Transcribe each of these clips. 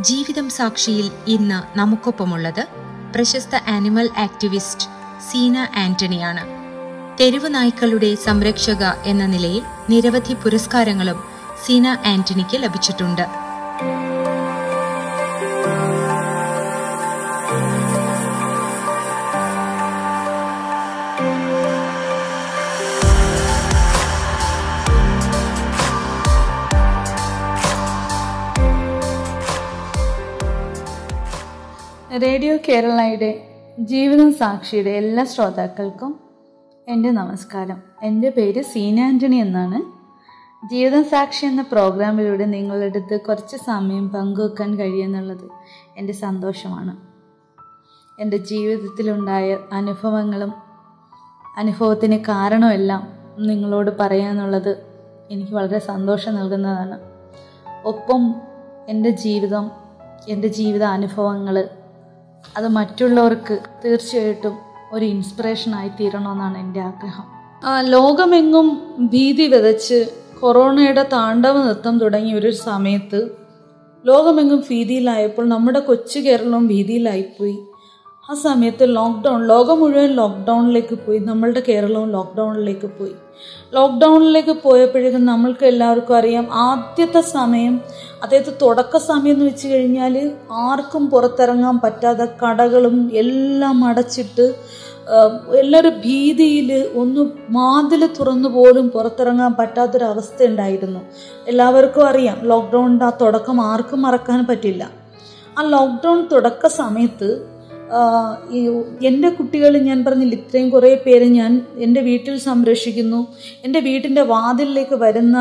ജീവിതം സാക്ഷിയിൽ ഇന്ന് നമുക്കൊപ്പമുള്ളത് പ്രശസ്ത ആനിമൽ ആക്ടിവിസ്റ്റ് സീന ആന്റണിയാണ്. തെരുവ് നായ്ക്കളുടെ സംരക്ഷക എന്ന നിലയിൽ നിരവധി പുരസ്കാരങ്ങളും സീന ആന്റണിക്ക് ലഭിച്ചിട്ടുണ്ട്. റേഡിയോ കേരളയുടെ ജീവിതം സാക്ഷിയുടെ എല്ലാ ശ്രോതാക്കൾക്കും എന്റെ നമസ്കാരം. എന്റെ പേര് സീന ആന്റണി എന്നാണ്. ജീവിതം സാക്ഷി എന്ന പ്രോഗ്രാമിലൂടെ നിങ്ങളുടെ അടുത്ത് കുറച്ച് സമയം പങ്കുവെക്കാൻ കഴിയുമെന്നുള്ളത് എന്റെ സന്തോഷമാണ്. എന്റെ ജീവിതത്തിലുണ്ടായ അനുഭവങ്ങളും അനുഭവത്തിന് കാരണമെല്ലാം നിങ്ങളോട് പറയാന്നുള്ളത് എനിക്ക് വളരെ സന്തോഷം നൽകുന്നതാണ്. ഒപ്പം എന്റെ ജീവിതം എന്റെ ജീവിത അനുഭവങ്ങൾ അത് മറ്റുള്ളവർക്ക് തീർച്ചയായിട്ടും ഒരു ഇൻസ്പിറേഷനായി തീരണമെന്നാണ് എന്റെ ആഗ്രഹം. ലോകമെങ്ങും ഭീതി വിതച്ച് കൊറോണയുടെ താണ്ഡവ നൃത്തം തുടങ്ങിയ ഒരു സമയത്ത് ലോകമെങ്ങും ഭീതിയിലായപ്പോൾ നമ്മുടെ കൊച്ചു കേരളവും ഭീതിയിലായിപ്പോയി. ആ സമയത്ത് ലോക്ക്ഡൗൺ ലോകം മുഴുവൻ ലോക്ക്ഡൗണിലേക്ക് പോയി. നമ്മളുടെ കേരളവും ലോക്ക്ഡൗണിലേക്ക് പോയി. ലോക്ക്ഡൗണിലേക്ക് പോയപ്പോഴേക്കും നമ്മൾക്ക് എല്ലാവർക്കും അറിയാം ആദ്യത്തെ സമയം അതായത് തുടക്ക സമയം എന്ന് വെച്ച് കഴിഞ്ഞാൽ ആർക്കും പുറത്തിറങ്ങാൻ പറ്റാതെ കടകളും എല്ലാം അടച്ചിട്ട് എല്ലാവരും ഭീതിയിൽ ഒന്ന് മാതിൽ തുറന്നു പോലും പുറത്തിറങ്ങാൻ പറ്റാത്തൊരവസ്ഥ ഉണ്ടായിരുന്നു എല്ലാവർക്കും അറിയാം ലോക്ക്ഡൗണിന്റെ ആ തുടക്കം ആർക്കും മറക്കാൻ പറ്റില്ല. ആ ലോക്ക്ഡൗൺ തുടക്ക സമയത്ത് ഈ എന്റെ കുട്ടികൾ ഞാൻ പറഞ്ഞില്ല ഇത്രയും കുറേ പേര് ഞാൻ എന്റെ വീട്ടിൽ സംരക്ഷിക്കുന്നു. എന്റെ വീട്ടിന്റെ വാതിലിലേക്ക് വരുന്ന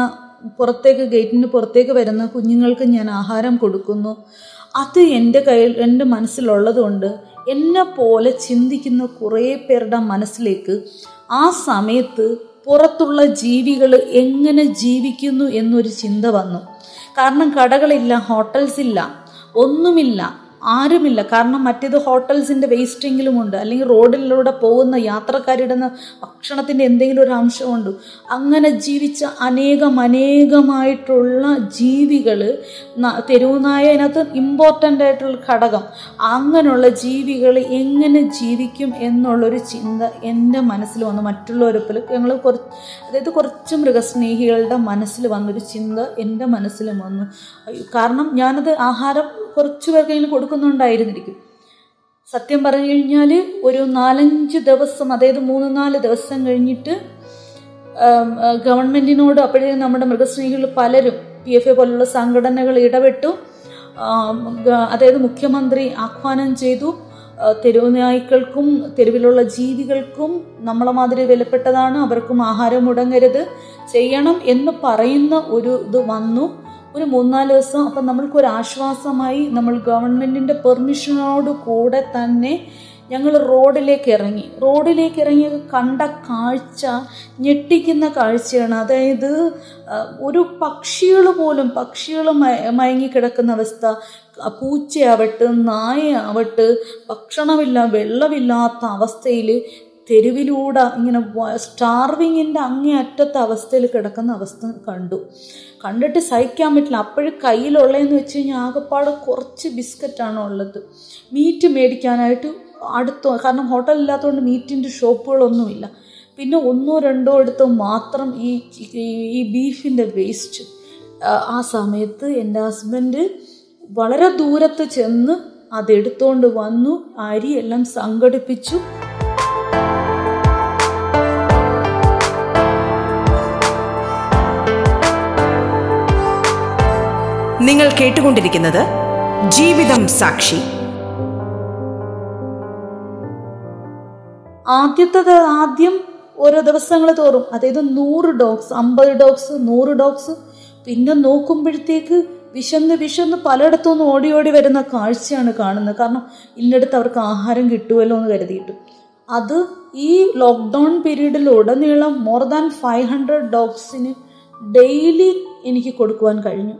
പുറത്തേക്ക് ഗേറ്റിന് പുറത്തേക്ക് വരുന്ന കുഞ്ഞുങ്ങൾക്ക് ഞാൻ ആഹാരം കൊടുക്കുന്നു. അത് എന്റെ കയ്യിൽ എന്റെ മനസ്സിലുള്ളതുകൊണ്ട് എന്നെ പോലെ ചിന്തിക്കുന്ന കുറേ പേരുടെ മനസ്സിലേക്ക് ആ സമയത്ത് പുറത്തുള്ള ജീവികൾ എങ്ങനെ ജീവിക്കുന്നു എന്നൊരു ചിന്ത വന്നു. കാരണം കടകളില്ല ഹോട്ടൽസ് ഇല്ല ഒന്നുമില്ല. ആരുമില്ല. കാരണം മറ്റേത് ഹോട്ടൽസിന്റെ വേസ്റ്റെങ്കിലും ഉണ്ട്. അല്ലെങ്കിൽ റോഡിലൂടെ പോകുന്ന യാത്രക്കാരിടുന്ന ഭക്ഷണത്തിന്റെ എന്തെങ്കിലും ഒരു അംശമുണ്ട്. അങ്ങനെ ജീവിച്ച അനേകം അനേകമായിട്ടുള്ള ജീവികൾ തെരുവുനായ അതിനകത്ത് ഇമ്പോർട്ടന്റ് ആയിട്ടുള്ള ഘടകം. അങ്ങനെയുള്ള ജീവികൾ എങ്ങനെ ജീവിക്കും എന്നുള്ളൊരു ചിന്ത എന്റെ മനസ്സിൽ വന്നു. മറ്റുള്ളവരൊപ്പിൽ ഞങ്ങൾ കുറച്ച് അതായത് കുറച്ച് മൃഗസ്നേഹികളുടെ മനസ്സിൽ വന്നൊരു ചിന്ത എന്റെ മനസ്സിലും വന്നു. കാരണം ഞാനത് ആഹാരം കുറച്ച് പേർക്കെങ്കിലും കൊടുക്കുന്നുണ്ടായിരുന്നിരിക്കും. സത്യം പറഞ്ഞു കഴിഞ്ഞാൽ ഒരു നാലഞ്ച് ദിവസം അതായത് മൂന്ന് നാല് ദിവസം കഴിഞ്ഞിട്ട് ഗവൺമെന്റിനോട് അപ്പോഴേ നമ്മുടെ മൃഗസ്നേഹികൾ പലരും പി എഫ് എ പോലുള്ള സംഘടനകൾ ഇടപെട്ടു. അതായത് മുഖ്യമന്ത്രി ആഹ്വാനം ചെയ്തു. തെരുവുനായ്ക്കൾക്കും തെരുവിലുള്ള ജീവികൾക്കും നമ്മളെ മാതിരി വിലപ്പെട്ടതാണ്. അവർക്കും ആഹാരം മുടങ്ങരുത്. ചെയ്യണം എന്ന് പറയുന്ന ഒരു ഇത് വന്നു. ഒരു മൂന്നാൽ ദിവസം അപ്പം നമ്മൾക്ക് ഒരു ആശ്വാസമായി നമ്മൾ ഗവൺമെന്റിന്റെ പെർമിഷനോട് കൂടെ തന്നെ ഞങ്ങൾ റോഡിലേക്ക് ഇറങ്ങി. റോഡിലേക്ക് ഇറങ്ങി കണ്ട കാഴ്ച ഞെട്ടിക്കുന്ന കാഴ്ചയാണ്. അതായത് ഒരു പക്ഷികൾ പോലും പക്ഷികൾ മയങ്ങിക്കിടക്കുന്ന അവസ്ഥ. പൂച്ചയാവട്ടെ നായയാവട്ടെ ഭക്ഷണമില്ല വെള്ളമില്ലാത്ത അവസ്ഥയിൽ തെരുവിലൂടെ ഇങ്ങനെ സ്റ്റാർവിങ്ങിന്റെ അങ്ങേയറ്റത്തെ അവസ്ഥയിൽ കിടക്കുന്ന അവസ്ഥ കണ്ടു. കണ്ടിട്ട് സഹിക്കാൻ പറ്റില്ല. അപ്പോഴും കയ്യിലുള്ളതെന്ന് വെച്ച് കഴിഞ്ഞാൽ ആകെപ്പാടെ കുറച്ച് ബിസ്ക്കറ്റാണ് ഉള്ളത്. മീറ്റ് മേടിക്കാനായിട്ട് അടുത്ത് കാരണം ഹോട്ടൽ ഇല്ലാത്തതുകൊണ്ട് മീറ്റിന്റെ ഷോപ്പുകളൊന്നുമില്ല പിന്നെ ഒന്നോ രണ്ടോ എടുത്തോ മാത്രം ഈ- ഈ ബീഫിന്റെ വേസ്റ്റ് ആ സമയത്ത് എന്റെ ഹസ്ബൻഡ് വളരെ ദൂരത്ത് ചെന്ന് അതെടുത്തോണ്ട് വന്നു. അരിയെല്ലാം സംഘടിപ്പിച്ചു. നിങ്ങൾ കേട്ടുകൊണ്ടിരിക്കുന്നത് ജീവിതം സാക്ഷി. ആദ്യത്തത് ആദ്യം ഓരോ ദിവസങ്ങൾ തോറും അതായത് നൂറ് ഡോഗ്സ് അമ്പത് ഡോഗ്സ് നൂറ് ഡോഗ്സ് പിന്നെ നോക്കുമ്പോഴത്തേക്ക് വിശന്ന് വിശന്ന് പലയിടത്തുനിന്ന് ഓടി ഓടി വരുന്ന കാഴ്ചയാണ് കാണുന്നത്. കാരണം ഇന്നടത്ത് അവർക്ക് ആഹാരം കിട്ടുമല്ലോ എന്ന് കരുതിയിട്ട്. അത് ഈ ലോക്ക്ഡൗൺ പീരീഡിലുടനീളം മോർ ദാൻ ഫൈവ് ഹൺഡ്രഡ് ഡോഗ്സിന് ഡെയിലി എനിക്ക് കൊടുക്കുവാൻ കഴിഞ്ഞു.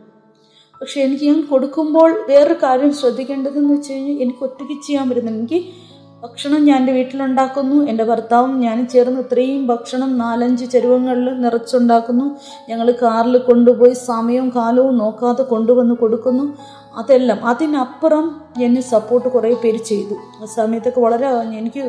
പക്ഷെ എനിക്ക് ഞാൻ കൊടുക്കുമ്പോൾ വേറൊരു കാര്യം ശ്രദ്ധിക്കേണ്ടതെന്ന് വെച്ച് കഴിഞ്ഞാൽ എനിക്ക് ഒറ്റയ്ക്ക് ചെയ്യാൻ പറ്റുന്നില്ല എനിക്ക് ഭക്ഷണം ഞാൻ എന്റെ വീട്ടിലുണ്ടാക്കുന്നു എന്റെ ഭർത്താവും ഞാനും ചേർന്ന് ഇത്രയും ഭക്ഷണം നാലഞ്ച് ചെരുവങ്ങളിൽ നിറച്ചുണ്ടാക്കുന്നു. ഞങ്ങൾ കാറിൽ കൊണ്ടുപോയി സമയവും കാലവും നോക്കാതെ കൊണ്ടുവന്ന് കൊടുക്കുന്നു. അതെല്ലാം അതിനപ്പുറം എന്നെ സപ്പോർട്ട് കുറേ പേര് ചെയ്തു. ആ സമയത്തൊക്കെ വളരെ എനിക്ക്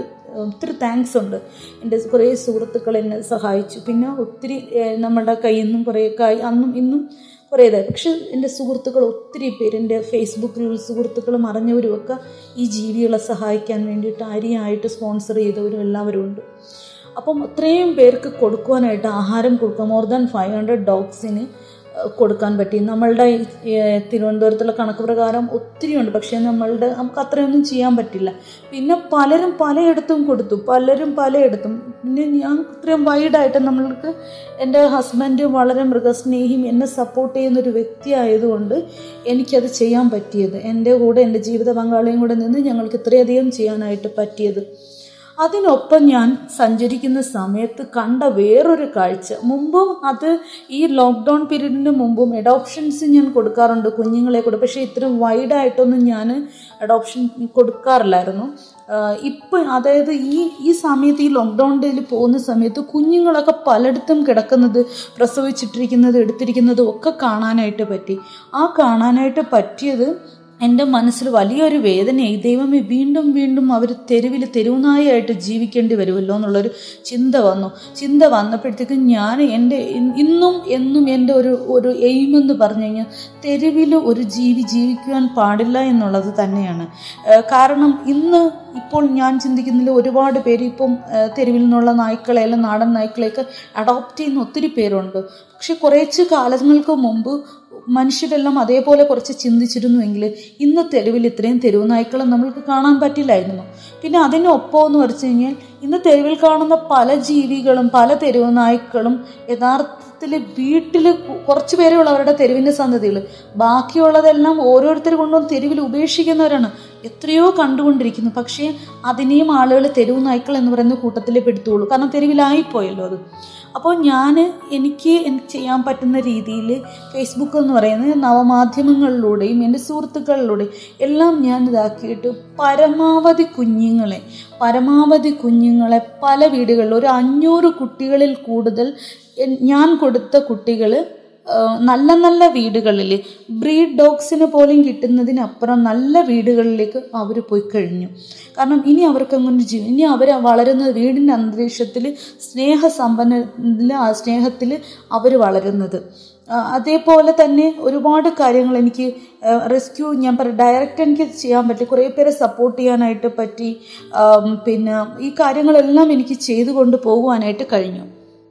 ഒത്തിരി താങ്ക്സ് ഉണ്ട്. എന്റെ കുറേ സുഹൃത്തുക്കൾ എന്നെ സഹായിച്ചു. പിന്നെ ഒത്തിരി നമ്മുടെ കയ്യിൽ നിന്നും കുറേ അന്നും ഇന്നും കുറേ ഇതായി പക്ഷെ എന്റെ സുഹൃത്തുക്കൾ ഒത്തിരി പേര് എന്റെ ഫേസ്ബുക്കിലുള്ള സുഹൃത്തുക്കളും അറിഞ്ഞവരും ഒക്കെ ഈ ജീവികളെ സഹായിക്കാൻ വേണ്ടിയിട്ട് അരിയായിട്ട് സ്പോൺസർ ചെയ്തവരും എല്ലാവരും ഉണ്ട്. അപ്പം അത്രയും പേർക്ക് കൊടുക്കുവാനായിട്ട് ആഹാരം കൊടുക്കുക മോർ ദാൻ ഫൈവ് ഹൺഡ്രഡ് ഡോഗ്സിന് കൊടുക്കാൻ പറ്റി. നമ്മളുടെ തിരുവനന്തപുരത്തുള്ള കണക്ക് പ്രകാരം ഒത്തിരി ഉണ്ട് പക്ഷേ നമ്മളുടെ നമുക്ക് അത്രയൊന്നും ചെയ്യാൻ പറ്റില്ല. പിന്നെ പലരും പലയിടത്തും കൊടുത്തു. പലരും പലയിടത്തും. പിന്നെ ഞാൻ ഇത്രയും വൈഡായിട്ട് നമ്മൾക്ക് എന്റെ ഹസ്ബൻഡ് വളരെ മൃഗസ്നേഹിയും എന്നെ സപ്പോർട്ട് ചെയ്യുന്ന ഒരു വ്യക്തി ആയതുകൊണ്ട് എനിക്കത് ചെയ്യാൻ പറ്റിയത്. എന്റെ കൂടെ എന്റെ ജീവിത പങ്കാളിയും കൂടെ നിന്ന് ഞങ്ങൾക്ക് ഇത്രയധികം ചെയ്യാനായിട്ട് പറ്റിയത്. അതിനൊപ്പം ഞാൻ സഞ്ചരിക്കുന്ന സമയത്ത് കണ്ട വേറൊരു കാഴ്ച. മുമ്പും അത് ഈ ലോക്ക്ഡൗൺ പീരീഡിന് മുമ്പും അഡോപ്ഷൻസ് ഞാൻ കൊടുക്കാറുണ്ട് കുഞ്ഞുങ്ങളെ കൂടെ. പക്ഷേ ഇത്രയും വൈഡായിട്ടൊന്നും ഞാൻ അഡോപ്ഷൻ കൊടുക്കാറില്ലായിരുന്നു. ഇപ്പം അതായത് ഈ ഈ സമയത്ത് ഈ ലോക്ക്ഡൗണിൽ പോകുന്ന സമയത്ത് കുഞ്ഞുങ്ങളൊക്കെ പലയിടത്തും കിടക്കുന്നത് പ്രസവിച്ചിട്ടിരിക്കുന്നത് എടുത്തിരിക്കുന്നതും ഒക്കെ കാണാനായിട്ട് പറ്റി. ആ കാണാനായിട്ട് പറ്റിയത് എന്റെ മനസ്സിൽ വലിയൊരു വേദനയായി. ദൈവമേ വീണ്ടും വീണ്ടും അവർ തെരുവിൽ തെരുവുനായായിട്ട് ജീവിക്കേണ്ടി വരുമല്ലോ എന്നുള്ളൊരു ചിന്ത വന്നു. ചിന്ത വന്നപ്പോഴത്തേക്കും ഞാൻ എന്റെ ഇന്നും എന്നും എന്റെ ഒരു ഒരു എയിം എന്ന് പറഞ്ഞു കഴിഞ്ഞാൽ തെരുവിൽ ഒരു ജീവി ജീവിക്കുവാൻ പാടില്ല എന്നുള്ളത് തന്നെയാണ്. കാരണം ഇന്ന് ഇപ്പോൾ ഞാൻ ചിന്തിക്കുന്നതിൽ ഒരുപാട് പേര് ഇപ്പം തെരുവിൽ നിന്നുള്ള നായ്ക്കളെ അല്ലെങ്കിൽ നാടൻ നായ്ക്കളെയൊക്കെ അഡോപ്റ്റ് ചെയ്യുന്ന ഒത്തിരി പേരുണ്ട്. പക്ഷെ കുറച്ച് കാലങ്ങൾക്ക് മുമ്പ് മനുഷ്യരെല്ലാം അതേപോലെ കുറച്ച് ചിന്തിച്ചിരുന്നുവെങ്കിൽ ഇന്ന് തെരുവിൽ ഇത്രയും തെരുവ് നായ്ക്കളെ നമ്മൾക്ക് കാണാൻ പറ്റില്ലായിരുന്നു. പിന്നെ അതിനൊപ്പം എന്ന് വെച്ച് കഴിഞ്ഞാൽ ഇന്ന് തെരുവിൽ കാണുന്ന പല ജീവികളും പല തെരുവ് നായ്ക്കളും യഥാർത്ഥത്തിൽ വീട്ടിൽ കുറച്ച് പേരേ ഉള്ളവരുടെ തെരുവിന്റെ സന്തതികൾ ബാക്കിയുള്ളതെല്ലാം ഓരോരുത്തർ കൊണ്ടും തെരുവിൽ ഉപേക്ഷിക്കുന്നവരാണ്. എത്രയോ കണ്ടുകൊണ്ടിരിക്കുന്നു. പക്ഷേ അതിനെയും ആളുകൾ തെരുവ് നായ്ക്കൾ എന്ന് പറയുന്ന കൂട്ടത്തിലേ പെടുത്തുള്ളൂ. കാരണം തെരുവിലായിപ്പോയല്ലോ അത്. അപ്പോൾ ഞാൻ എനിക്ക് ചെയ്യാൻ പറ്റുന്ന രീതിയിൽ ഫേസ്ബുക്ക് എന്ന് പറയുന്നത് നവമാധ്യമങ്ങളിലൂടെയും എന്റെ സുഹൃത്തുക്കളിലൂടെയും എല്ലാം ഞാൻ ഇതാക്കിയിട്ട് പരമാവധി കുഞ്ഞുങ്ങളെ പരമാവധി കുഞ്ഞുങ്ങളെ പല വീടുകളിൽ ഒരു അഞ്ഞൂറ് കുട്ടികളിൽ കൂടുതൽ ഞാൻ കൊടുത്ത കുട്ടികൾ നല്ല നല്ല വീടുകളിൽ ബ്രീഡ് ഡോഗ്സിന് പോലും കിട്ടുന്നതിനപ്പുറം നല്ല വീടുകളിലേക്ക് അവർ പോയി കഴിഞ്ഞു. കാരണം ഇനി അവർക്ക് അങ്ങനെ ജീവൻ ഇനി അവർ വളരുന്ന വീടിന്റെ അന്തരീക്ഷത്തിൽ സ്നേഹസമ്പന്നത്തിൽ ആ സ്നേഹത്തിൽ അവർ വളരുന്നത്. അതേപോലെ തന്നെ ഒരുപാട് കാര്യങ്ങൾ എനിക്ക് റെസ്ക്യൂ ഞാൻ പറയാം ഡയറക്റ്റ് എനിക്ക് ചെയ്യാൻ പറ്റി കുറേ പേരെ സപ്പോർട്ട് ചെയ്യാനായിട്ട് പറ്റി പിന്നെ ഈ കാര്യങ്ങളെല്ലാം എനിക്ക് ചെയ്തു കൊണ്ട് പോകുവാനായിട്ട് കഴിഞ്ഞു.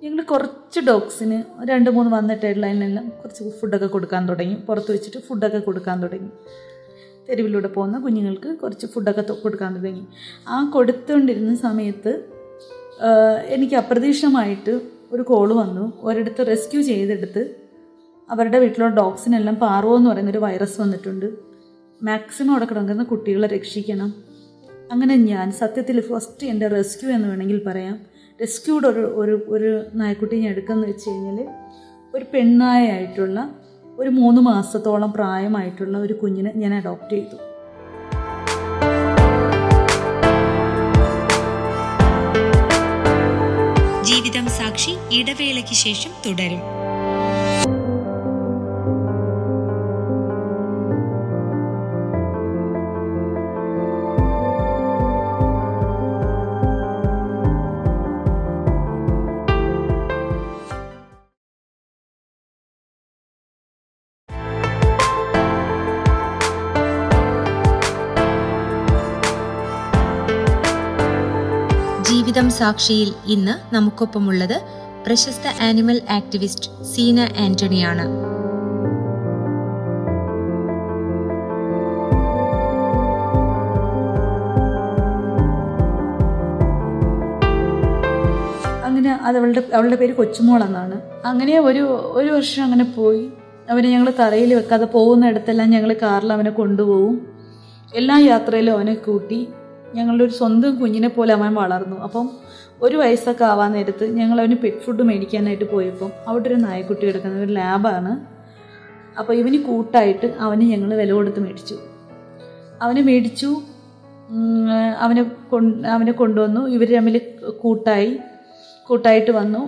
ഞങ്ങൾ കുറച്ച് ഡോഗ്സിന് രണ്ട് മൂന്ന് വന്നിട്ടുള്ള അതിനെല്ലാം കുറച്ച് ഫുഡൊക്കെ കൊടുക്കാൻ തുടങ്ങി. പുറത്ത് വെച്ചിട്ട് ഫുഡൊക്കെ കൊടുക്കാൻ തുടങ്ങി. തെരുവിലൂടെ പോകുന്ന കുഞ്ഞുങ്ങൾക്ക് കുറച്ച് ഫുഡൊക്കെ കൊടുക്കാൻ തുടങ്ങി. ആ കൊടുത്തുകൊണ്ടിരുന്ന സമയത്ത് എനിക്ക് അപ്രതീക്ഷിതമായിട്ട് ഒരു കോൾ വന്നു. ഒരിടത്ത് റെസ്ക്യൂ ചെയ്തെടുത്ത് അവരുടെ വീട്ടിലുള്ള ഡോഗ്സിനെല്ലാം പാറോ എന്ന് പറയുന്നൊരു വൈറസ് വന്നിട്ടുണ്ട്. മാക്സിമം അവിടെ കിടക്കുന്ന കുട്ടികളെ രക്ഷിക്കണം. അങ്ങനെ ഞാൻ സത്യത്തിൽ ഫസ്റ്റ് എന്റെ റെസ്ക്യൂ എന്ന് വേണമെങ്കിൽ പറയാം. റെസ്ക്യൂഡ് ഒരു ഒരു ഒരു നായ്ക്കുട്ടി ഞാൻ എടുക്കാന്ന് വെച്ച് കഴിഞ്ഞാൽ ഒരു പെണ്ണായായിട്ടുള്ള ഒരു മൂന്ന് മാസത്തോളം പ്രായമായിട്ടുള്ള ഒരു കുഞ്ഞിനെ ഞാൻ അഡോപ്റ്റ് ചെയ്തു. ജീവിതം സാക്ഷി ഇടവേളയ്ക്ക് ശേഷം തുടരും. സാക്ഷിയിൽ ഇന്ന് നമുക്കൊപ്പമുള്ളത് പ്രശസ്ത ആനിമൽ ആക്ടിവിസ്റ്റ് സീന ആന്റണിയാണ്. അങ്ങനെ അത് അവളുടെ അവളുടെ പേര് കൊച്ചുമോൾ എന്നാണ് അങ്ങനെ ഒരു ഒരു വർഷം അങ്ങനെ പോയി. അവനെ ഞങ്ങൾ തറയിൽ വെക്കാതെ പോകുന്നിടത്തെല്ലാം ഞങ്ങൾ കാറിൽ അവനെ കൊണ്ടുപോകും. എല്ലാ യാത്രയിലും അവനെ കൂട്ടി. ഞങ്ങളുടെ ഒരു സ്വന്തം കുഞ്ഞിനെ പോലെ അവൻ വളർന്നു. അപ്പം ഒരു വയസ്സൊക്കെ ആവാൻ നേരത്ത് ഞങ്ങൾ അവന് പെറ്റ് ഫുഡ് മേടിക്കാനായിട്ട് പോയപ്പം അവിടെ ഒരു നായക്കുട്ടി കിടക്കുന്ന ഒരു ലാബാണ് അപ്പോൾ ഇവന് കൂട്ടായിട്ട് അവന് ഞങ്ങൾ വില കൊടുത്ത് മേടിച്ചു. അവനെ മേടിച്ചു. അവനെ കൊണ്ട് അവനെ കൊണ്ടുവന്നു. ഇവർ തമ്മിൽ കൂട്ടായി. കൂട്ടായിട്ട് വന്നു.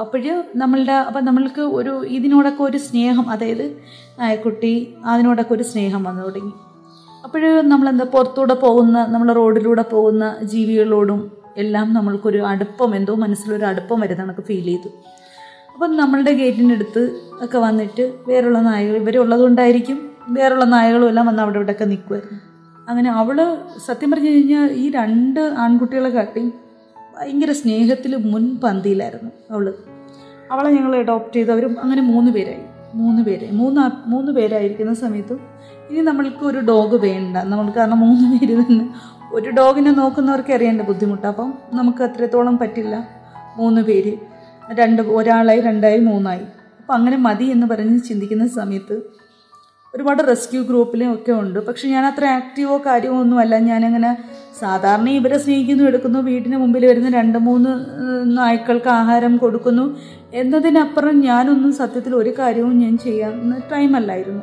അപ്പോഴ് നമ്മളുടെ അപ്പം നമ്മൾക്ക് ഒരു ഇതിനോടൊക്കെ ഒരു സ്നേഹം അതായത് നായക്കുട്ടി അതിനോടൊക്കെ ഒരു സ്നേഹം വന്നു തുടങ്ങി. അപ്പോൾ നമ്മളെന്താ പുറത്തൂടെ പോകുന്ന നമ്മൾ റോഡിലൂടെ പോകുന്ന ജീവികളോടും എല്ലാം നമ്മൾക്കൊരു അടുപ്പം എന്തോ മനസ്സിലൊരു അടുപ്പം വരുന്ന കണക്ക് ഫീൽ ചെയ്തു. അപ്പം നമ്മളുടെ ഗേറ്റിനടുത്ത് ഒക്കെ വന്നിട്ട് വേറെയുള്ള നായകൾ ഇവരുള്ളതുകൊണ്ടായിരിക്കും വേറെയുള്ള നായകളും എല്ലാം വന്ന് അവിടെ ഇവിടെയൊക്കെ നിൽക്കുമായിരുന്നു അങ്ങനെ അവൾ സത്യം പറഞ്ഞു കഴിഞ്ഞാൽ ഈ രണ്ട് ആൺകുട്ടികളെ കാട്ടി ഭയങ്കര സ്നേഹത്തിൽ മുൻപന്തിയിലായിരുന്നു അവൾ അവളെ ഞങ്ങൾ അഡോപ്റ്റ് ചെയ്തു അവർ അങ്ങനെ മൂന്ന് പേരായി. മൂന്ന് പേര്. മൂന്ന് മൂന്ന് പേരായിരിക്കുന്ന സമയത്തും ഇനി നമ്മൾക്ക് ഒരു ഡോഗ് വേണ്ട. നമ്മൾ കാരണം മൂന്ന് പേര് തന്നെ. ഒരു ഡോഗിനെ നോക്കുന്നവർക്ക് അറിയേണ്ട ബുദ്ധിമുട്ട്. അപ്പം നമുക്ക് അത്രത്തോളം പറ്റില്ല. മൂന്ന് പേര്. രണ്ട് ഒരാളായി രണ്ടായി മൂന്നായി. അപ്പം അങ്ങനെ മതി എന്ന് പറഞ്ഞ് ചിന്തിക്കുന്ന സമയത്ത് ഒരുപാട് റെസ്ക്യൂ ഗ്രൂപ്പിലും ഒക്കെ ഉണ്ട്. പക്ഷെ ഞാൻ അത്ര ആക്റ്റീവോ കാര്യമോ ഒന്നുമല്ല. ഞാനങ്ങനെ സാധാരണ ഇവരെ സ്നേഹിക്കുന്നു എടുക്കുന്നു വീടിന് മുമ്പിൽ വരുന്ന രണ്ട് മൂന്ന് നായ്ക്കൾക്ക് ആഹാരം കൊടുക്കുന്നു. എന്നതിനപ്പുറം ഞാനൊന്നും സത്യത്തിൽ ഒരു കാര്യവും ഞാൻ ചെയ്യാവുന്ന ടൈമല്ലായിരുന്നു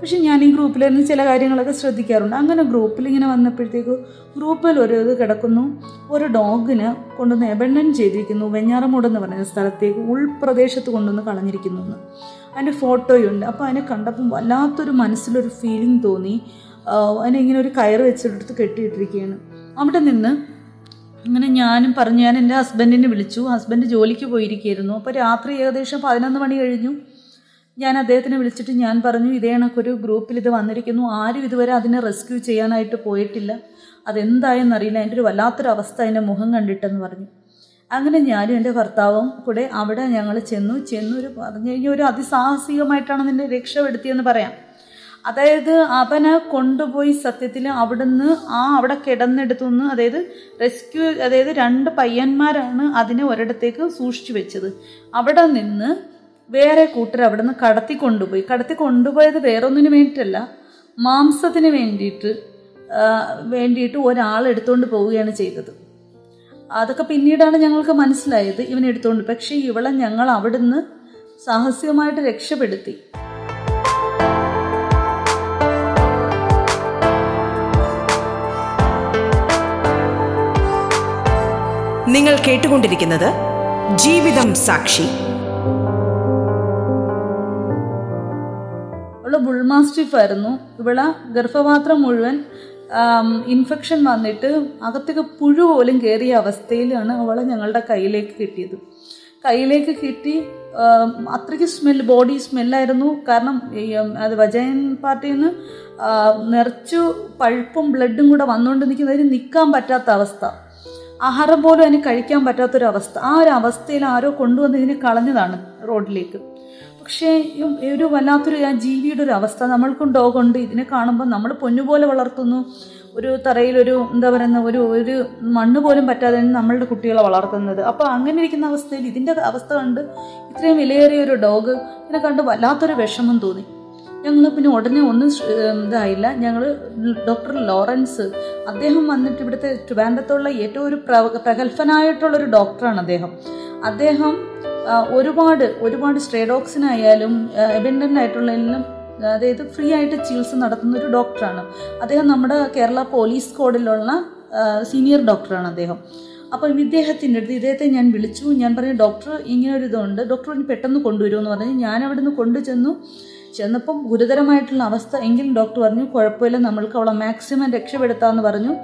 പക്ഷെ ഞാൻ ഈ ഗ്രൂപ്പിലിരുന്ന് ചില കാര്യങ്ങളൊക്കെ ശ്രദ്ധിക്കാറുണ്ട്. അങ്ങനെ ഗ്രൂപ്പിൽ ഇങ്ങനെ വന്നപ്പോഴത്തേക്ക് ഗ്രൂപ്പിൽ ഒരു ഇത് കിടക്കുന്നു. ഒരു ഡോഗിന് കൊണ്ടുവന്ന് എബണ്ണൻ ചെയ്തിരിക്കുന്നു. വെഞ്ഞാറമൂട് എന്ന് പറയുന്ന സ്ഥലത്തേക്ക് ഉൾപ്രദേശത്ത് കൊണ്ടുവന്ന് കളഞ്ഞിരിക്കുന്നു എന്ന്. അതിന്റെ ഫോട്ടോയുണ്ട്. അപ്പോൾ അതിനെ കണ്ടപ്പം വല്ലാത്തൊരു മനസ്സിലൊരു ഫീലിംഗ് തോന്നി. അതിനെ ഇങ്ങനെ ഒരു കയറ് വെച്ചെടുത്ത് കെട്ടിയിട്ടിരിക്കുകയാണ്. അവിടെ നിന്ന് അങ്ങനെ ഞാനും പറഞ്ഞു ഞാൻ എന്റെ ഹസ്ബൻഡിനെ വിളിച്ചു. ഹസ്ബൻഡ് ജോലിക്ക് പോയിരിക്കുകയായിരുന്നു. അപ്പോൾ രാത്രി ഏകദേശം പതിനൊന്ന് മണി കഴിഞ്ഞു. ഞാൻ അദ്ദേഹത്തിനെ വിളിച്ചിട്ട് ഞാൻ പറഞ്ഞു ഇതേ കണക്കൊരു ഗ്രൂപ്പിൽ ഇത് വന്നിരിക്കുന്നു. ആരും ഇതുവരെ അതിനെ റെസ്ക്യൂ ചെയ്യാനായിട്ട് പോയിട്ടില്ല. അതെന്തായെന്നറിയില്ല. അതിന്റെ ഒരു വല്ലാത്തൊരു അവസ്ഥ അതിന്റെ മുഖം കണ്ടിട്ടെന്ന് പറഞ്ഞു. അങ്ങനെ ഞാനും എന്റെ ഭർത്താവും കൂടെ അവിടെ ഞങ്ങൾ ചെന്നു. ചെന്നു ഒരു പറഞ്ഞു കഴിഞ്ഞാൽ ഒരു അതിസാഹസികമായിട്ടാണ് അതിന്റെ രക്ഷപ്പെടുത്തിയെന്ന് പറയാം. അതായത് അവനെ കൊണ്ടുപോയി സത്യത്തിൽ അവിടുന്ന് ആ അവിടെ കിടന്നെടുത്തുനിന്ന് അതായത് റെസ്ക്യൂ അതായത് രണ്ട് പയ്യന്മാരാണ് അതിനെ ഒരിടത്തേക്ക് സൂക്ഷിച്ചു വെച്ചത്. അവിടെ നിന്ന് വേറെ കൂട്ടർ അവിടെ നിന്ന് കടത്തി കൊണ്ടുപോയി. കടത്തി കൊണ്ടുപോയത് വേറൊന്നിനു വേണ്ടിയിട്ടല്ല മാംസത്തിന് വേണ്ടിയിട്ട് വേണ്ടിയിട്ട് ഒരാൾ എടുത്തുകൊണ്ട് പോവുകയാണ് ചെയ്തത്. അതൊക്കെ പിന്നീടാണ് ഞങ്ങൾക്ക് മനസ്സിലായത് ഇവൻ എടുത്തുകൊണ്ട് പക്ഷേ ഇവളെ ഞങ്ങൾ അവിടുന്ന് സാഹസികമായിട്ട് രക്ഷപ്പെടുത്തി. നിങ്ങൾ കേട്ടുകൊണ്ടിരിക്കുന്നത് ജീവിതം സാക്ഷി. അവൾ ബുൾമാസ്റ്റിഫ് ആയിരുന്നു. ഇവളെ ഗർഭപാത്രം മുഴുവൻ ഇൻഫെക്ഷൻ വന്നിട്ട് അകത്തേക്ക് പുഴു പോലും കയറിയ അവസ്ഥയിലാണ് അവളെ ഞങ്ങളുടെ കയ്യിലേക്ക് കിട്ടിയത്. കയ്യിലേക്ക് കിട്ടി അത്രയ്ക്ക് സ്മെൽ ബോഡി സ്മെല്ലായിരുന്നു കാരണം അത് വജയൻ പാർട്ടിയിൽ നിന്ന് നിറച്ചു പഴുപ്പും ബ്ലഡും കൂടെ വന്നുകൊണ്ട് നിൽക്കുന്നതിന് നിൽക്കാൻ പറ്റാത്ത അവസ്ഥ. ആഹാരം പോലും അതിന് കഴിക്കാൻ പറ്റാത്തൊരവസ്ഥ. ആ ഒരു അവസ്ഥയിൽ ആരോ കൊണ്ടുവന്ന് ഇതിനെ കളഞ്ഞതാണ് റോഡിലേക്ക്. പക്ഷേ ഒരു വല്ലാത്തൊരു ആ ജീവിയുടെ ഒരു അവസ്ഥ നമ്മൾക്കും ഡോഗുണ്ട് ഇതിനെ കാണുമ്പോൾ നമ്മൾ പൊന്നുപോലെ വളർത്തുന്നു. ഒരു തറയിലൊരു എന്താ പറയുന്ന ഒരു ഒരു മണ്ണ് പോലും പറ്റാതെ നമ്മളുടെ കുട്ടികളെ വളർത്തുന്നത്. അപ്പോൾ അങ്ങനെ ഇരിക്കുന്ന അവസ്ഥയിൽ ഇതിന്റെ അവസ്ഥ കണ്ട് ഇത്രയും വിലയേറിയ ഒരു ഡോഗ് ഇതിനെ കണ്ട് വല്ലാത്തൊരു വിഷമം തോന്നി. ഞങ്ങൾ പിന്നെ ഉടനെ ഒന്നും ഇതായില്ല. ഞങ്ങൾ ഡോക്ടർ ലോറൻസ് അദ്ദേഹം വന്നിട്ട് ഇവിടുത്തെ ട്രിവാൻഡത്തുള്ള ഏറ്റവും ഒരു പ്ര- പ്രഗത്ഭനായിട്ടുള്ളൊരു ഡോക്ടറാണ് അദ്ദേഹം. അദ്ദേഹം ഒരുപാട് ഒരുപാട് സ്ട്രേഡോക്സിനായാലും എബൻഡന്റ് ആയിട്ടുള്ളതിലും അതായത് ഫ്രീ ആയിട്ട് ചികിത്സ നടത്തുന്ന ഒരു ഡോക്ടറാണ്. അദ്ദേഹം നമ്മുടെ കേരള പോലീസ് കോഡിലുള്ള സീനിയർ ഡോക്ടറാണ് അദ്ദേഹം. അപ്പോൾ ഇദ്ദേഹത്തിന്റെ അടുത്ത് ഇദ്ദേഹത്തെ ഞാൻ വിളിച്ചു. ഞാൻ പറഞ്ഞു ഡോക്ടർ ഇങ്ങനെ ഒരു ഇതുണ്ട് ഡോക്ടർ ഇനി പെട്ടെന്ന് കൊണ്ടുവരുമെന്ന് പറഞ്ഞു. ഞാൻ അവിടെ നിന്ന് കൊണ്ടു ചെന്നു ചെന്നപ്പം ഗുരുതരമായിട്ടുള്ള അവസ്ഥ. എങ്കിലും ഡോക്ടർ പറഞ്ഞു കുഴപ്പമില്ല നമ്മൾക്ക് അവളെ മാക്സിമം രക്ഷപ്പെടുത്താമെന്ന് പറഞ്ഞു.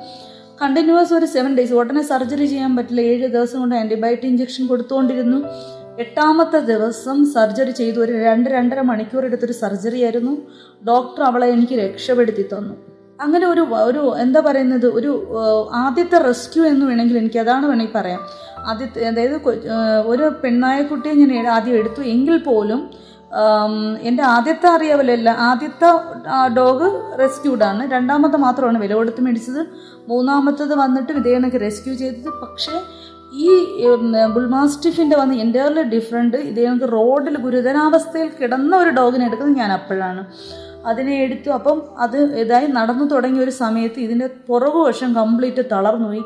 കണ്ടിന്യൂസ് ഒരു സെവൻ ഡേയ്സ് ഉടനെ സർജറി ചെയ്യാൻ പറ്റില്ല. ഏഴ് ദിവസം കൊണ്ട് ആന്റിബയോട്ടിക് ഇഞ്ചക്ഷൻ കൊടുത്തുകൊണ്ടിരുന്നു. എട്ടാമത്തെ ദിവസം സർജറി ചെയ്തു. ഒരു രണ്ട് രണ്ടര മണിക്കൂർ എടുത്തൊരു സർജറി ആയിരുന്നു. ഡോക്ടർ അവളെ എനിക്ക് രക്ഷപ്പെടുത്തി തന്നു. അങ്ങനെ ഒരു ഒരു എന്താ പറയുന്നത്? ഒരു ആദ്യത്തെ റെസ്ക്യൂ എന്ന് വേണമെങ്കിൽ എനിക്ക് അതാണ് വേണമെങ്കിൽ പറയാം. ആദ്യത്തെ അതായത് ഒരു പെണ്ണായക്കുട്ടിയെ ഞാൻ ആദ്യം എടുത്തു. എങ്കിൽ പോലും എന്റെ ആദ്യത്തെ അറിയാവല്ല അല്ല ആദ്യത്തെ ഡോഗ് റെസ്ക്യൂഡാണ് രണ്ടാമത്തെ മാത്രമാണ് വില കൊടുത്ത് മേടിച്ചത്. മൂന്നാമത്തത് വന്നിട്ട് ഇതേ റെസ്ക്യൂ ചെയ്തത്. പക്ഷേ ഈ ബുൾമാസ്റ്റിഫിന്റെ വന്ന് എന്റയർലി ഡിഫറെന്റ് ഇതേ നമുക്ക് റോഡിൽ ഗുരുതരാവസ്ഥയിൽ കിടന്ന ഒരു ഡോഗിനെ എടുക്കുന്നത് ഞാൻ അപ്പോഴാണ്. അതിനെ എടുത്തു. അപ്പം അത് ഇതായി നടന്നു തുടങ്ങിയ ഒരു സമയത്ത് ഇതിന്റെ പുറകുവശം കംപ്ലീറ്റ് തളർന്നുപോയി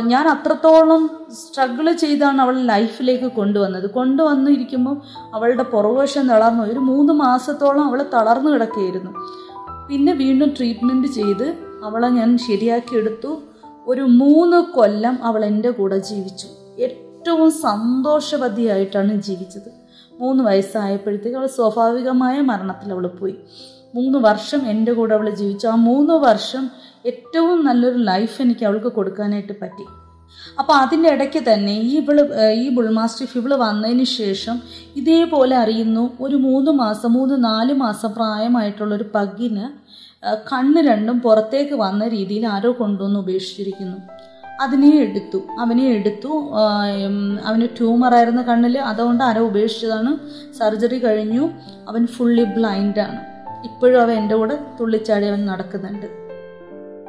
ഞാൻ അത്രത്തോളം സ്ട്രഗിൾ ചെയ്താണ് അവൾ ലൈഫിലേക്ക് കൊണ്ടുവന്നത്. കൊണ്ടുവന്നിരിക്കുമ്പോൾ അവളുടെ പുറകുവശം തളർന്നു ഒരു മൂന്ന് മാസത്തോളം അവൾ തളർന്നു കിടക്കുകയായിരുന്നു. പിന്നെ വീണ്ടും ട്രീറ്റ്മെന്റ് ചെയ്ത് അവളെ ഞാൻ ശരിയാക്കി എടുത്തു. ഒരു മൂന്ന് കൊല്ലം അവൾ എന്റെ കൂടെ ജീവിച്ചു. ഏറ്റവും സന്തോഷവതിയായിട്ടാണ് ജീവിച്ചത്. മൂന്ന് വയസ്സായപ്പോഴത്തേക്ക് അവൾ സ്വാഭാവികമായ മരണത്തിൽ അവൾ പോയി. മൂന്ന് വർഷം എന്റെ കൂടെ അവൾ ജീവിച്ചു. ആ മൂന്ന് വർഷം ഏറ്റവും നല്ലൊരു ലൈഫ് എനിക്ക് അവൾക്ക് കൊടുക്കാനായിട്ട് പറ്റി. അപ്പോൾ അതിന്റെ ഇടയ്ക്ക് തന്നെ ഈ ഇവൾ ഈ ബുൾമാസ്റ്റിഫ് ഇവൾ വന്നതിന് ശേഷം ഇതേപോലെ അറിയുന്നു. ഒരു മൂന്ന് മാസം മൂന്ന് നാല് മാസം പ്രായമായിട്ടുള്ള ഒരു പഗ്ഗിന് ഏഹ് കണ്ണ് രണ്ടും പുറത്തേക്ക് വന്ന രീതിയിൽ ആരോ കൊണ്ടുവന്ന് ഉപേക്ഷിച്ചിരിക്കുന്നു. അതിനെ എടുത്തു. അവനെ എടുത്തു. അവന് ട്യൂമറായിരുന്ന കണ്ണിൽ അതുകൊണ്ട് ആരോ ഉപേക്ഷിച്ചതാണ്. സർജറി കഴിഞ്ഞു. അവൻ ഫുള്ളി ബ്ലൈൻഡാണ് ഇപ്പോഴും അവൻ എന്റെ കൂടെ തുള്ളിച്ചാടി അവൻ നടക്കുന്നുണ്ട്.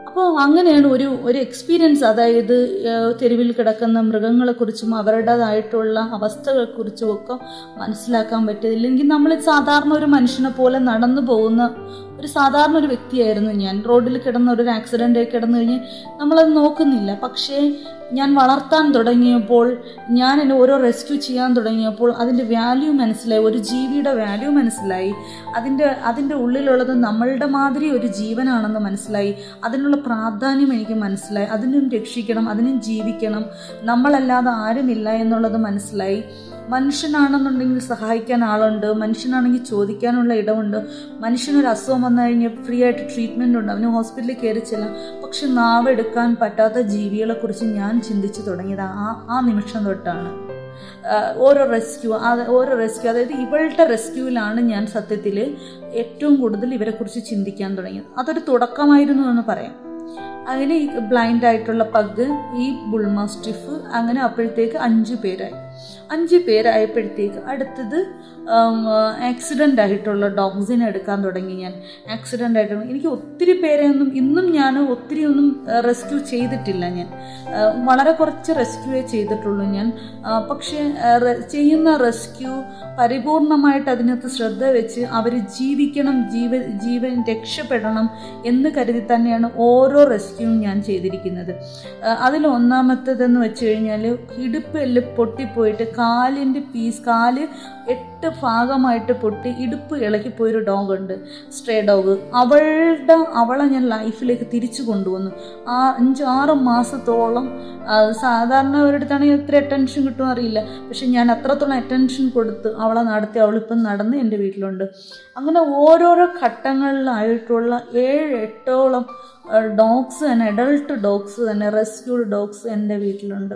അപ്പോൾ അങ്ങനെയാണ് ഒരു ഒരു എക്സ്പീരിയൻസ് അതായത് തെരുവിൽ കിടക്കുന്ന മൃഗങ്ങളെക്കുറിച്ചും അവരുടേതായിട്ടുള്ള അവസ്ഥകളെക്കുറിച്ചും ഒക്കെ മനസ്സിലാക്കാൻ പറ്റിയത്. ഇല്ലെങ്കിൽ നമ്മൾ സാധാരണ ഒരു മനുഷ്യനെ പോലെ നടന്നു പോകുന്ന ഒരു സാധാരണ ഒരു വ്യക്തിയായിരുന്നു ഞാൻ. റോഡിൽ കിടന്ന ഒരു ആക്സിഡന്റ് കിടന്നു കഴിഞ്ഞ് നമ്മളത് നോക്കുന്നില്ല. പക്ഷേ ഞാൻ വളർത്താൻ തുടങ്ങിയപ്പോൾ ഞാൻ എന്നെ ഓരോ റെസ്ക്യൂ ചെയ്യാൻ തുടങ്ങിയപ്പോൾ അതിന്റെ വാല്യൂ മനസ്സിലായി. ഒരു ജീവിയുടെ വാല്യൂ മനസ്സിലായി. അതിന്റെ അതിന്റെ ഉള്ളിലുള്ളത് നമ്മളുടെ മാതിരി ഒരു ജീവനാണെന്ന് മനസ്സിലായി. അതിനുള്ള പ്രാധാന്യം എനിക്ക് മനസ്സിലായി. അതിനും രക്ഷിക്കണം അതിനും ജീവിക്കണം. നമ്മളല്ലാതെ ആരുമില്ല എന്നുള്ളത് മനസ്സിലായി. മനുഷ്യനാണെന്നുണ്ടെങ്കിൽ സഹായിക്കാൻ ആളുണ്ട് മനുഷ്യനാണെങ്കിൽ ചോദിക്കാനുള്ള ഇടമുണ്ട് മനുഷ്യനൊരു അസുഖം വന്നു കഴിഞ്ഞാൽ ഫ്രീ ആയിട്ട് ട്രീറ്റ്മെന്റ് ഉണ്ട് അവന് ഹോസ്പിറ്റലിൽ കയറി ചെല്ലാം. പക്ഷെ നാവെടുക്കാൻ പറ്റാത്ത ജീവികളെക്കുറിച്ച് ഞാൻ ചിന്തിച്ചു തുടങ്ങിയത് ആ ആ നിമിഷം തൊട്ടാണ്. ഓരോ റെസ്ക്യൂ അത് ഓരോ റെസ്ക്യൂ അതായത് ഇവളുടെ റെസ്ക്യൂവിലാണ് ഞാൻ സത്യത്തിൽ ഏറ്റവും കൂടുതൽ ഇവരെക്കുറിച്ച് ചിന്തിക്കാൻ തുടങ്ങിയത്. അതൊരു തുടക്കമായിരുന്നു എന്ന് പറയാം. അങ്ങനെ ഈ ബ്ലൈൻഡ് ആയിട്ടുള്ള പഗ് ഈ ബുൾമാസ്റ്റിഫ് അങ്ങനെ അപ്പോഴത്തേക്ക് അഞ്ച് പേരായി. അഞ്ച് പേരായപ്പോഴത്തേക്ക് അടുത്തത് ആക്സിഡന്റ് ആയിട്ടുള്ള ഡോഗ്സിനെ എടുക്കാൻ തുടങ്ങി ഞാൻ. ആക്സിഡന്റ് ആയിട്ടുള്ള എനിക്ക് ഒത്തിരി പേരെയൊന്നും ഇന്നും ഞാൻ ഒത്തിരി ഒന്നും റെസ്ക്യൂ ചെയ്തിട്ടില്ല ഞാൻ. വളരെ കുറച്ച് റെസ്ക്യൂവേ ചെയ്തിട്ടുള്ളൂ ഞാൻ. പക്ഷേ ചെയ്യുന്ന റെസ്ക്യൂ പരിപൂർണമായിട്ട് അതിനകത്ത് ശ്രദ്ധ വെച്ച് അവർ ജീവിക്കണം ജീവ ജീവൻ രക്ഷപ്പെടണം എന്ന് കരുതി തന്നെയാണ് ഓരോ റെസ്ക്യൂവും ഞാൻ ചെയ്തിരിക്കുന്നത്. അതിൽ ഒന്നാമത്തേതെന്ന് വെച്ച് കഴിഞ്ഞാൽ ഇടുപ്പ് എല്ല് പൊട്ടിപ്പോയിട്ട് കാലിന്റെ പീസ് കാൽ എട്ട് ഭാഗമായിട്ട് പൊട്ടി ഇടുപ്പ് ഇളകിപ്പോയൊരു ഡോഗ് ഉണ്ട്. സ്ട്രേ ഡോഗ് അവളുടെ അവളെ ഞാൻ ലൈഫിലേക്ക് തിരിച്ചു കൊണ്ടുവന്നു. ആ അഞ്ചാറ് മാസത്തോളം സാധാരണ സാധാരണ ഒരിടത്താണെങ്കിൽ എത്ര അറ്റൻഷൻ കിട്ടും അറിയില്ല. പക്ഷെ ഞാൻ അത്രത്തോളം അറ്റൻഷൻ കൊടുത്ത് അവളെ നടത്തി അവളിപ്പം നടന്ന് എന്റെ വീട്ടിലുണ്ട്. അങ്ങനെ ഓരോരോ ഘട്ടങ്ങളിലായിട്ടുള്ള ഏഴ് എട്ടോളം ഡോഗ്സ് തന്നെ അഡൾട്ട് ഡോഗ്സ് തന്നെ റെസ്ക്യൂഡ് ഡോഗ്സ് എന്റെ വീട്ടിലുണ്ട്.